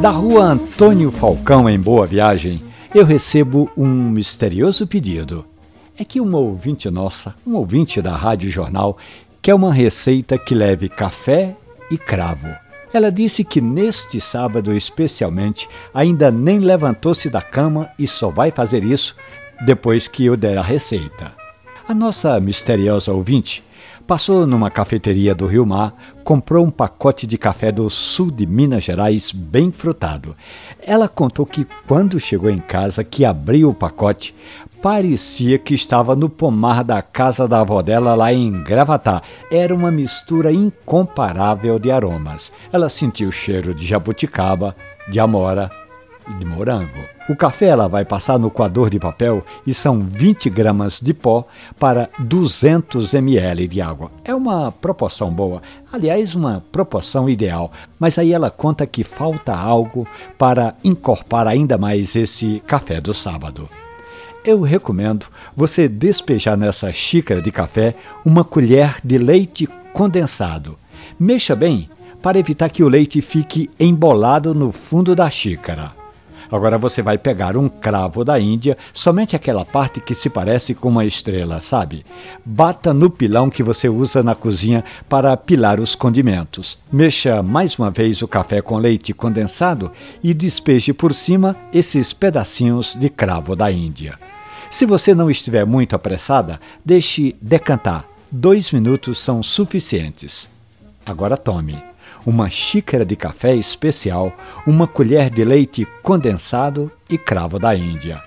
Da rua Antônio Falcão, em Boa Viagem, eu recebo um misterioso pedido. É que uma ouvinte nossa, um ouvinte da Rádio Jornal, quer uma receita que leve café e cravo. Ela disse que neste sábado, especialmente, ainda nem levantou-se da cama e só vai fazer isso depois que eu der a receita. A nossa misteriosa ouvinte Passou numa cafeteria do Rio Mar, comprou um pacote de café do sul de Minas Gerais bem frutado. Ela contou que quando chegou em casa, que abriu o pacote, parecia que estava no pomar da casa da avó dela lá em Gravatá. Era uma mistura incomparável de aromas. Ela sentiu o cheiro de jabuticaba, de amora de morango. O café ela vai passar no coador de papel e são 20 gramas de pó para 200 ml de água. É uma proporção boa, aliás, uma proporção ideal. Mas aí ela conta que falta algo para encorpar ainda mais esse café do sábado. Eu recomendo você despejar nessa xícara de café uma colher de leite condensado. Mexa bem para evitar que o leite fique embolado no fundo da xícara. Agora você vai pegar um cravo da Índia, somente aquela parte que se parece com uma estrela, sabe? Bata no pilão que você usa na cozinha para pilar os condimentos. Mexa mais uma vez o café com leite condensado e despeje por cima esses pedacinhos de cravo da Índia. Se você não estiver muito apressada, deixe decantar. Dois minutos são suficientes. Agora tome uma xícara de café especial, uma colher de leite condensado e cravo da Índia.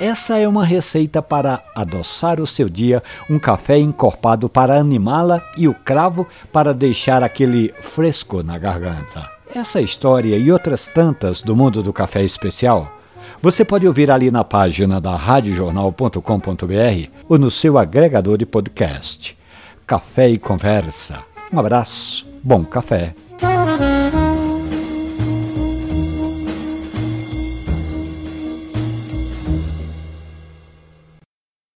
Essa é uma receita para adoçar o seu dia, um café encorpado para animá-la e o cravo para deixar aquele fresco na garganta. Essa história e outras tantas do mundo do café especial você pode ouvir ali na página da radiojornal.com.br ou no seu agregador de podcast. Café e Conversa. Um abraço, bom café.